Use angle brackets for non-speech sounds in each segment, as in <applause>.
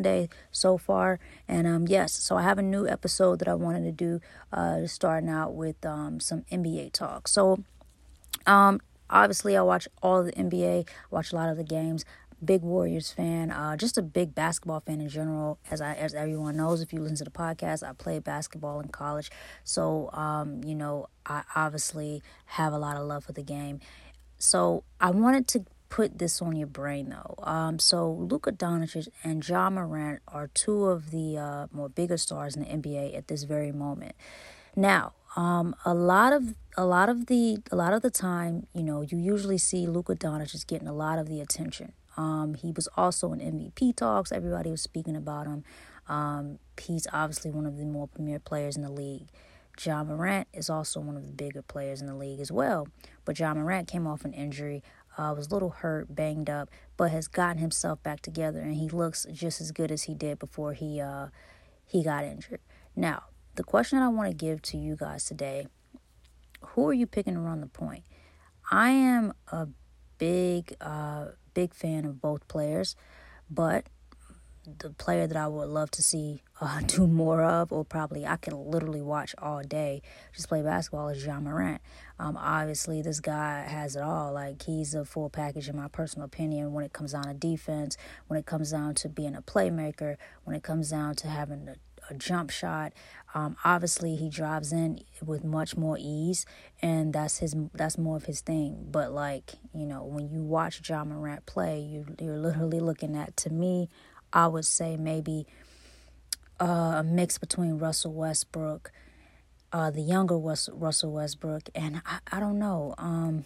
Sunday so far. And um, yes, so I have a new episode that I wanted to do, uh, starting out with um, some NBA talk. So, um, obviously, I watch all the NBA, watch a lot of the games big Warriors fan, uh, just a big basketball fan in general. As I, as everyone knows, if you listen to the podcast, I played basketball in college, so um, you know I obviously have a lot of love for the game. So I wanted to put this on your brain though. Um, so Luka Doncic and Ja Morant are two of the uh, more bigger stars in the NBA at this very moment. Now, um, a lot of a lot of the a lot of the time, you know, you usually see Luka Doncic getting a lot of the attention. Um, he was also in MVP talks. Everybody was speaking about him. Um, he's obviously one of the more premier players in the league. Ja Morant is also one of the bigger players in the league as well. But Ja Morant came off an injury, uh, was a little hurt, banged up, but has gotten himself back together, and he looks just as good as he did before he uh, he got injured. Now, the question that I want to give to you guys today: Who are you picking to run the point? I am a big uh, big fan of both players, but the player that I would love to see uh, <laughs> do more of, or probably I can literally watch all day just play basketball, is Ja Morant. Um, obviously, this guy has it all. Like, he's a full package, in my personal opinion, when it comes down to defense, when it comes down to being a playmaker, when it comes down to having a a jump shot. Um, obviously, he drives in with much more ease, and that's his. That's more of his thing. But like you know, when you watch Ja Morant play, you you're literally looking at. To me, I would say maybe uh, a mix between Russell Westbrook, uh, the younger Russell Westbrook, and I, I don't know. Um,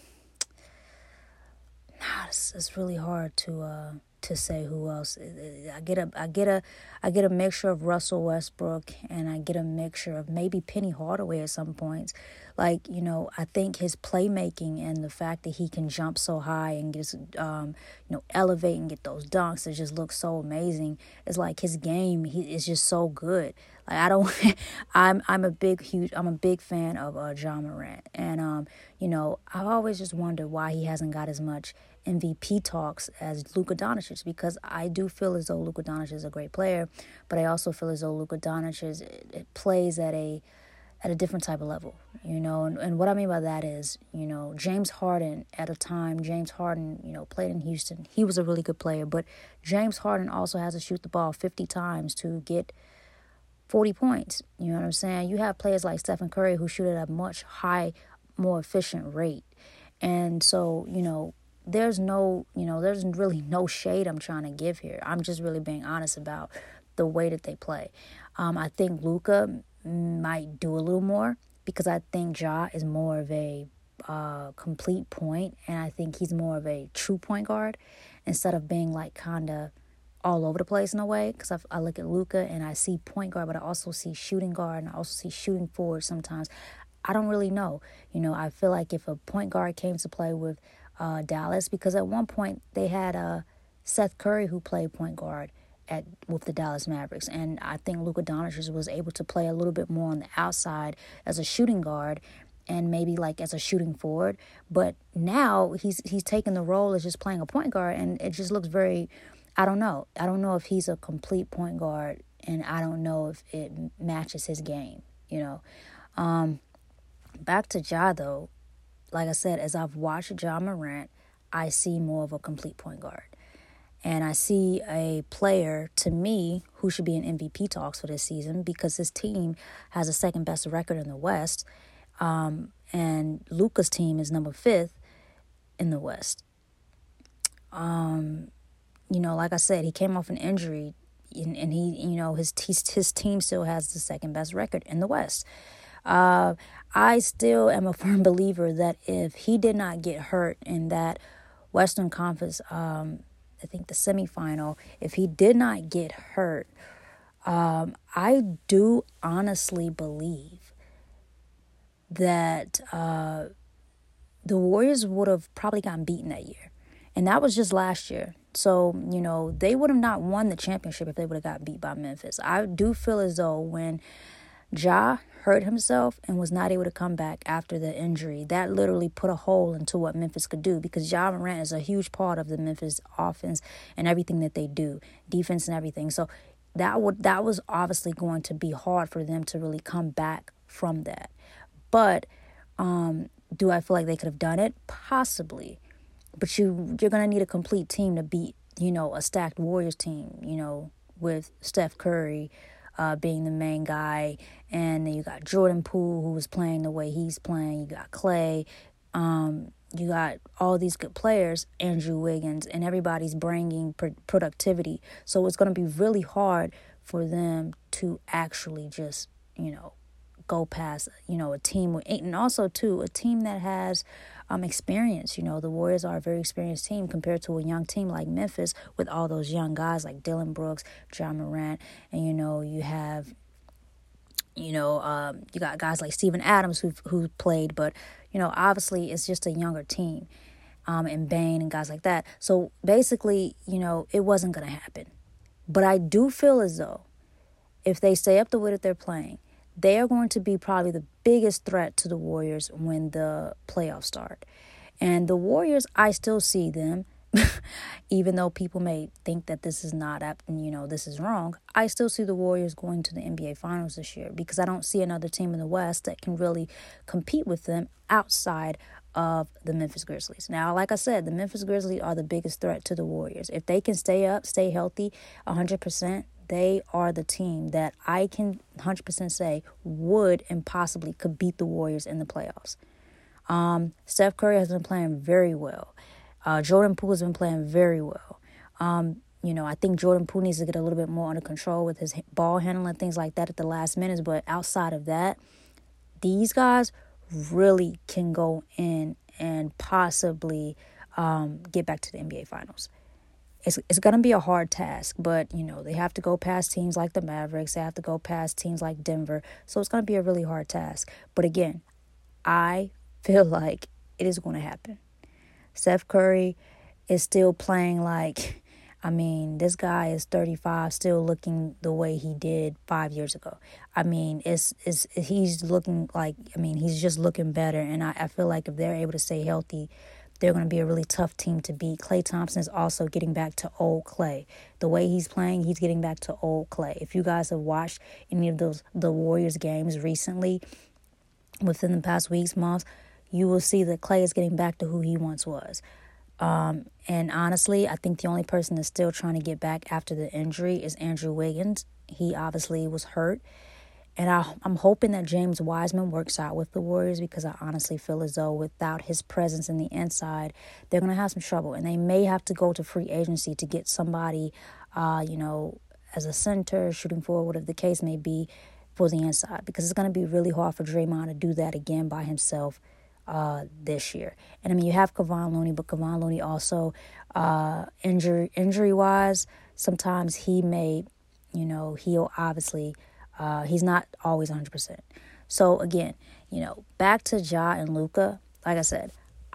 nah, it's, it's really hard to. Uh, to say who else. I get a I get a I get a mixture of Russell Westbrook and I get a mixture of maybe Penny Hardaway at some points. Like you know, I think his playmaking and the fact that he can jump so high and just um, you know elevate and get those dunks, it just looks so amazing. It's like his game he is just so good. Like I don't, <laughs> I'm I'm a big huge I'm a big fan of uh, Ja Morant, and um, you know I've always just wondered why he hasn't got as much MVP talks as Luka Doncic because I do feel as though Luka Doncic is a great player, but I also feel as though Luka Doncic plays at a at a different type of level, you know. And, and what I mean by that is, you know, James Harden at a time, James Harden, you know, played in Houston. He was a really good player, but James Harden also has to shoot the ball 50 times to get 40 points. You know what I'm saying? You have players like Stephen Curry who shoot at a much high, more efficient rate. And so, you know, there's no, you know, there's really no shade I'm trying to give here. I'm just really being honest about the way that they play. Um, I think Luka might do a little more because I think Ja is more of a uh, complete point, and I think he's more of a true point guard instead of being like kind of all over the place in a way. Because I, I look at Luka and I see point guard, but I also see shooting guard and I also see shooting forward sometimes. I don't really know. You know, I feel like if a point guard came to play with uh, Dallas because at one point they had uh, Seth Curry who played point guard at with the Dallas Mavericks, and I think Luka Doncic was able to play a little bit more on the outside as a shooting guard and maybe like as a shooting forward. But now he's he's taking the role as just playing a point guard, and it just looks very. I don't know. I don't know if he's a complete point guard, and I don't know if it matches his game. You know. Um, back to Ja though like I said, as I've watched Ja Morant, I see more of a complete point guard. And I see a player to me who should be in MVP talks for this season because his team has a second best record in the West. Um, and Luka's team is number fifth in the West. Um, you know, like I said, he came off an injury and, and he, you know, his, his, his team still has the second best record in the West. Uh, I still am a <laughs> firm believer that if he did not get hurt in that Western Conference, um, I think the semifinal, if he did not get hurt, um, I do honestly believe that uh, the Warriors would have probably gotten beaten that year. And that was just last year. So, you know, they would have not won the championship if they would have got beat by Memphis. I do feel as though when Ja hurt himself and was not able to come back after the injury. That literally put a hole into what Memphis could do because Ja Morant is a huge part of the Memphis offense and everything that they do, defense and everything. So that would that was obviously going to be hard for them to really come back from that. But um, do I feel like they could have done it? Possibly. But you you're gonna need a complete team to beat, you know, a stacked Warriors team, you know, with Steph Curry uh, being the main guy, and then you got Jordan Poole who was playing the way he's playing. You got Klay. Um, you got all these good players, Andrew Wiggins, and everybody's bringing pr- productivity. So it's going to be really hard for them to actually just, you know, go past, you know, a team and also too a team that has um experience. You know, the Warriors are a very experienced team compared to a young team like Memphis with all those young guys like Dillon Brooks, Ja Morant, and you know you have. You know, um, you got guys like Steven Adams who who played, but you know, obviously it's just a younger team, um, and Bane and guys like that. So basically, you know, it wasn't gonna happen. But I do feel as though if they stay up the way that they're playing, they are going to be probably the biggest threat to the Warriors when the playoffs start. And the Warriors, I still see them, <laughs> even though people may think that this is not, up and you know, this is wrong. I still see the Warriors going to the NBA Finals this year because I don't see another team in the West that can really compete with them outside of the Memphis Grizzlies. Now, like I said, the Memphis Grizzlies are the biggest threat to the Warriors. If they can stay up, stay healthy 100%, they are the team that I can 100% say would and possibly could beat the Warriors in the playoffs. Um, Steph Curry has been playing very well. Uh, Jordan Poole has been playing very well. Um, you know, I think Jordan Poole needs to get a little bit more under control with his ball handling, things like that at the last minutes. But outside of that, these guys really can go in and possibly um, get back to the NBA Finals it's it's going to be a hard task, but you know, they have to go past teams like the Mavericks, they have to go past teams like Denver. So it's going to be a really hard task. But again, I <laughs> feel like it is going to happen. Steph Curry is still playing like I mean, this guy is 35, still looking the way he did five years ago. I mean, it's, it's he's looking like, I mean, he's just looking better. And I, I feel like if they're able to stay healthy they're going to be a really tough team to beat. Klay Thompson is also getting back to old Klay. The way he's playing, he's getting back to old Klay. If you guys have watched any of those the Warriors games recently, within the past weeks, months, you will see that Klay is getting back to who he once was. Um, and honestly, I think the only person that's still trying to get back after the injury is Andrew Wiggins. He obviously was hurt and I, I'm hoping that James Wiseman works out with the Warriors because I honestly feel as though without his presence in the inside, they're going to have some trouble. And they may have to go to free agency to get somebody, uh, you know, as a center, shooting forward, whatever the case may be, for the inside. Because it's going to be really hard for Draymond to do that again by himself uh, this year. And I mean, you have Kevon Looney, but Kevon Looney also, uh, injury injury wise, sometimes he may, you know, he'll obviously – uh, he's not always 100%. So again, you know, back to Ja and Luka. Like I said,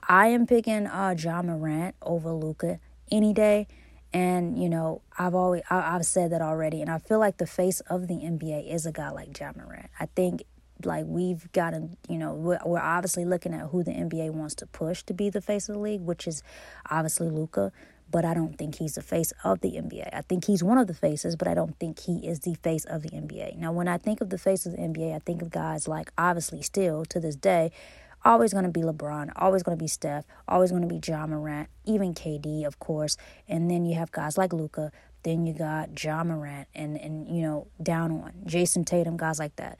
I am picking uh, Ja Morant over Luka any day. And you know, I've always I, have said that already, and I feel like the face of the NBA is a guy like Ja Morant. I think like we've gotten, you know, we're, we're obviously looking at who the NBA wants to push to be the face of the league, which is obviously Luka. but I don't think he's the face of the NBA. I think he's one of the faces, but I don't think he is the face of the NBA. Now, when I think of the face of the NBA, I think of guys like, obviously, still to this day, always going to be LeBron, always going to be Steph, always going to be Ja Morant, even KD, of course. And then you have guys like Luka. Then you got Ja Morant and, and you know, down on Jayson Tatum, guys like that.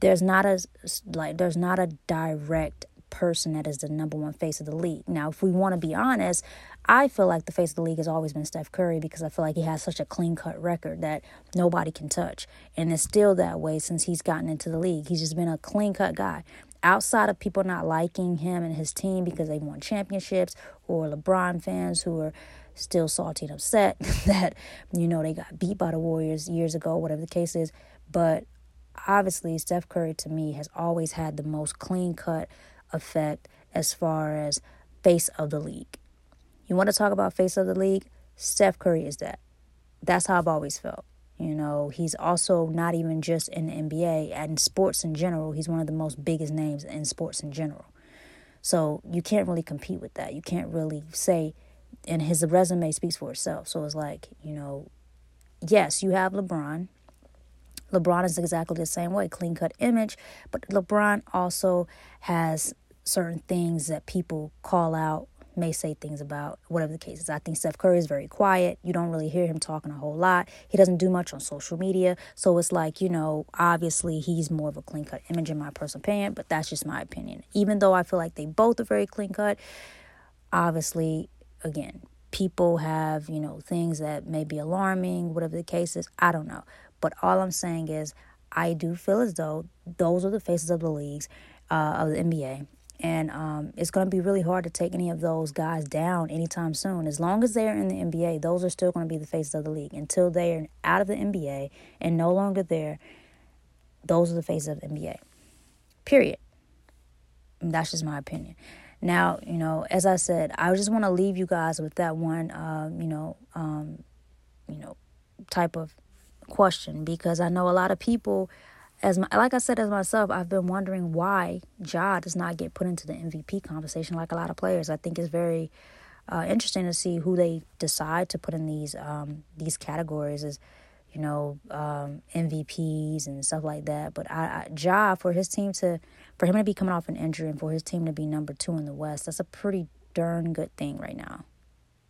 There's not a like there's not a direct person that is the number one face of the league. Now, if we want to be honest, I feel like the face of the league has always been Steph Curry because I feel like he has such a clean cut record that nobody can touch. And it's still that way since he's gotten into the league. He's just been a clean cut guy. Outside of people not liking him and his team because they won championships, or LeBron fans who are still salty and upset <laughs> that, you know, they got beat by the Warriors years ago, whatever the case is. But obviously, Steph Curry to me has always had the most clean cut effect as far as face of the league. You want to talk about face of the league? Steph Curry is that. That's how I've always felt. You know, he's also not even just in the NBA and sports in general. He's one of the most biggest names in sports in general. So you can't really compete with that. You can't really say, and his resume speaks for itself. So it's like, you know, yes, you have LeBron. LeBron is exactly the same way, clean cut image, but LeBron also has certain things that people call out may say things about whatever the case is. I think Steph Curry is very quiet. You don't really hear him talking a whole lot. He doesn't do much on social media. So it's like, you know, obviously he's more of a clean cut image in my personal opinion, but that's just my opinion. Even though I feel like they both are very clean cut, obviously, again, people have, you know, things that may be alarming, whatever the case is. I don't know. But all I'm saying is, I do feel as though those are the faces of the leagues, uh, of the NBA. And um, it's going to be really hard to take any of those guys down anytime soon. As long as they're in the NBA, those are still going to be the faces of the league. Until they are out of the NBA and no longer there, those are the faces of the NBA. Period. And that's just my opinion. Now, you know, as I said, I just want to leave you guys with that one, uh, you know, um, you know, type of question because I know a lot of people as my, like I said as myself, I've been wondering why Ja does not get put into the MVP conversation like a lot of players. I think it's very uh, interesting to see who they decide to put in these um, these categories as you know um, MVPs and stuff like that. But I, I, Ja for his team to for him to be coming off an injury and for his team to be number two in the West, that's a pretty darn good thing right now.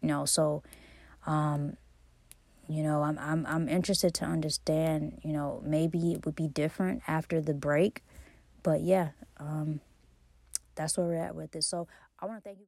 You know, so um, you know, I'm I'm I'm interested to understand, you know, maybe it would be different after the break. But yeah, um that's where we're at with this. So I want to thank you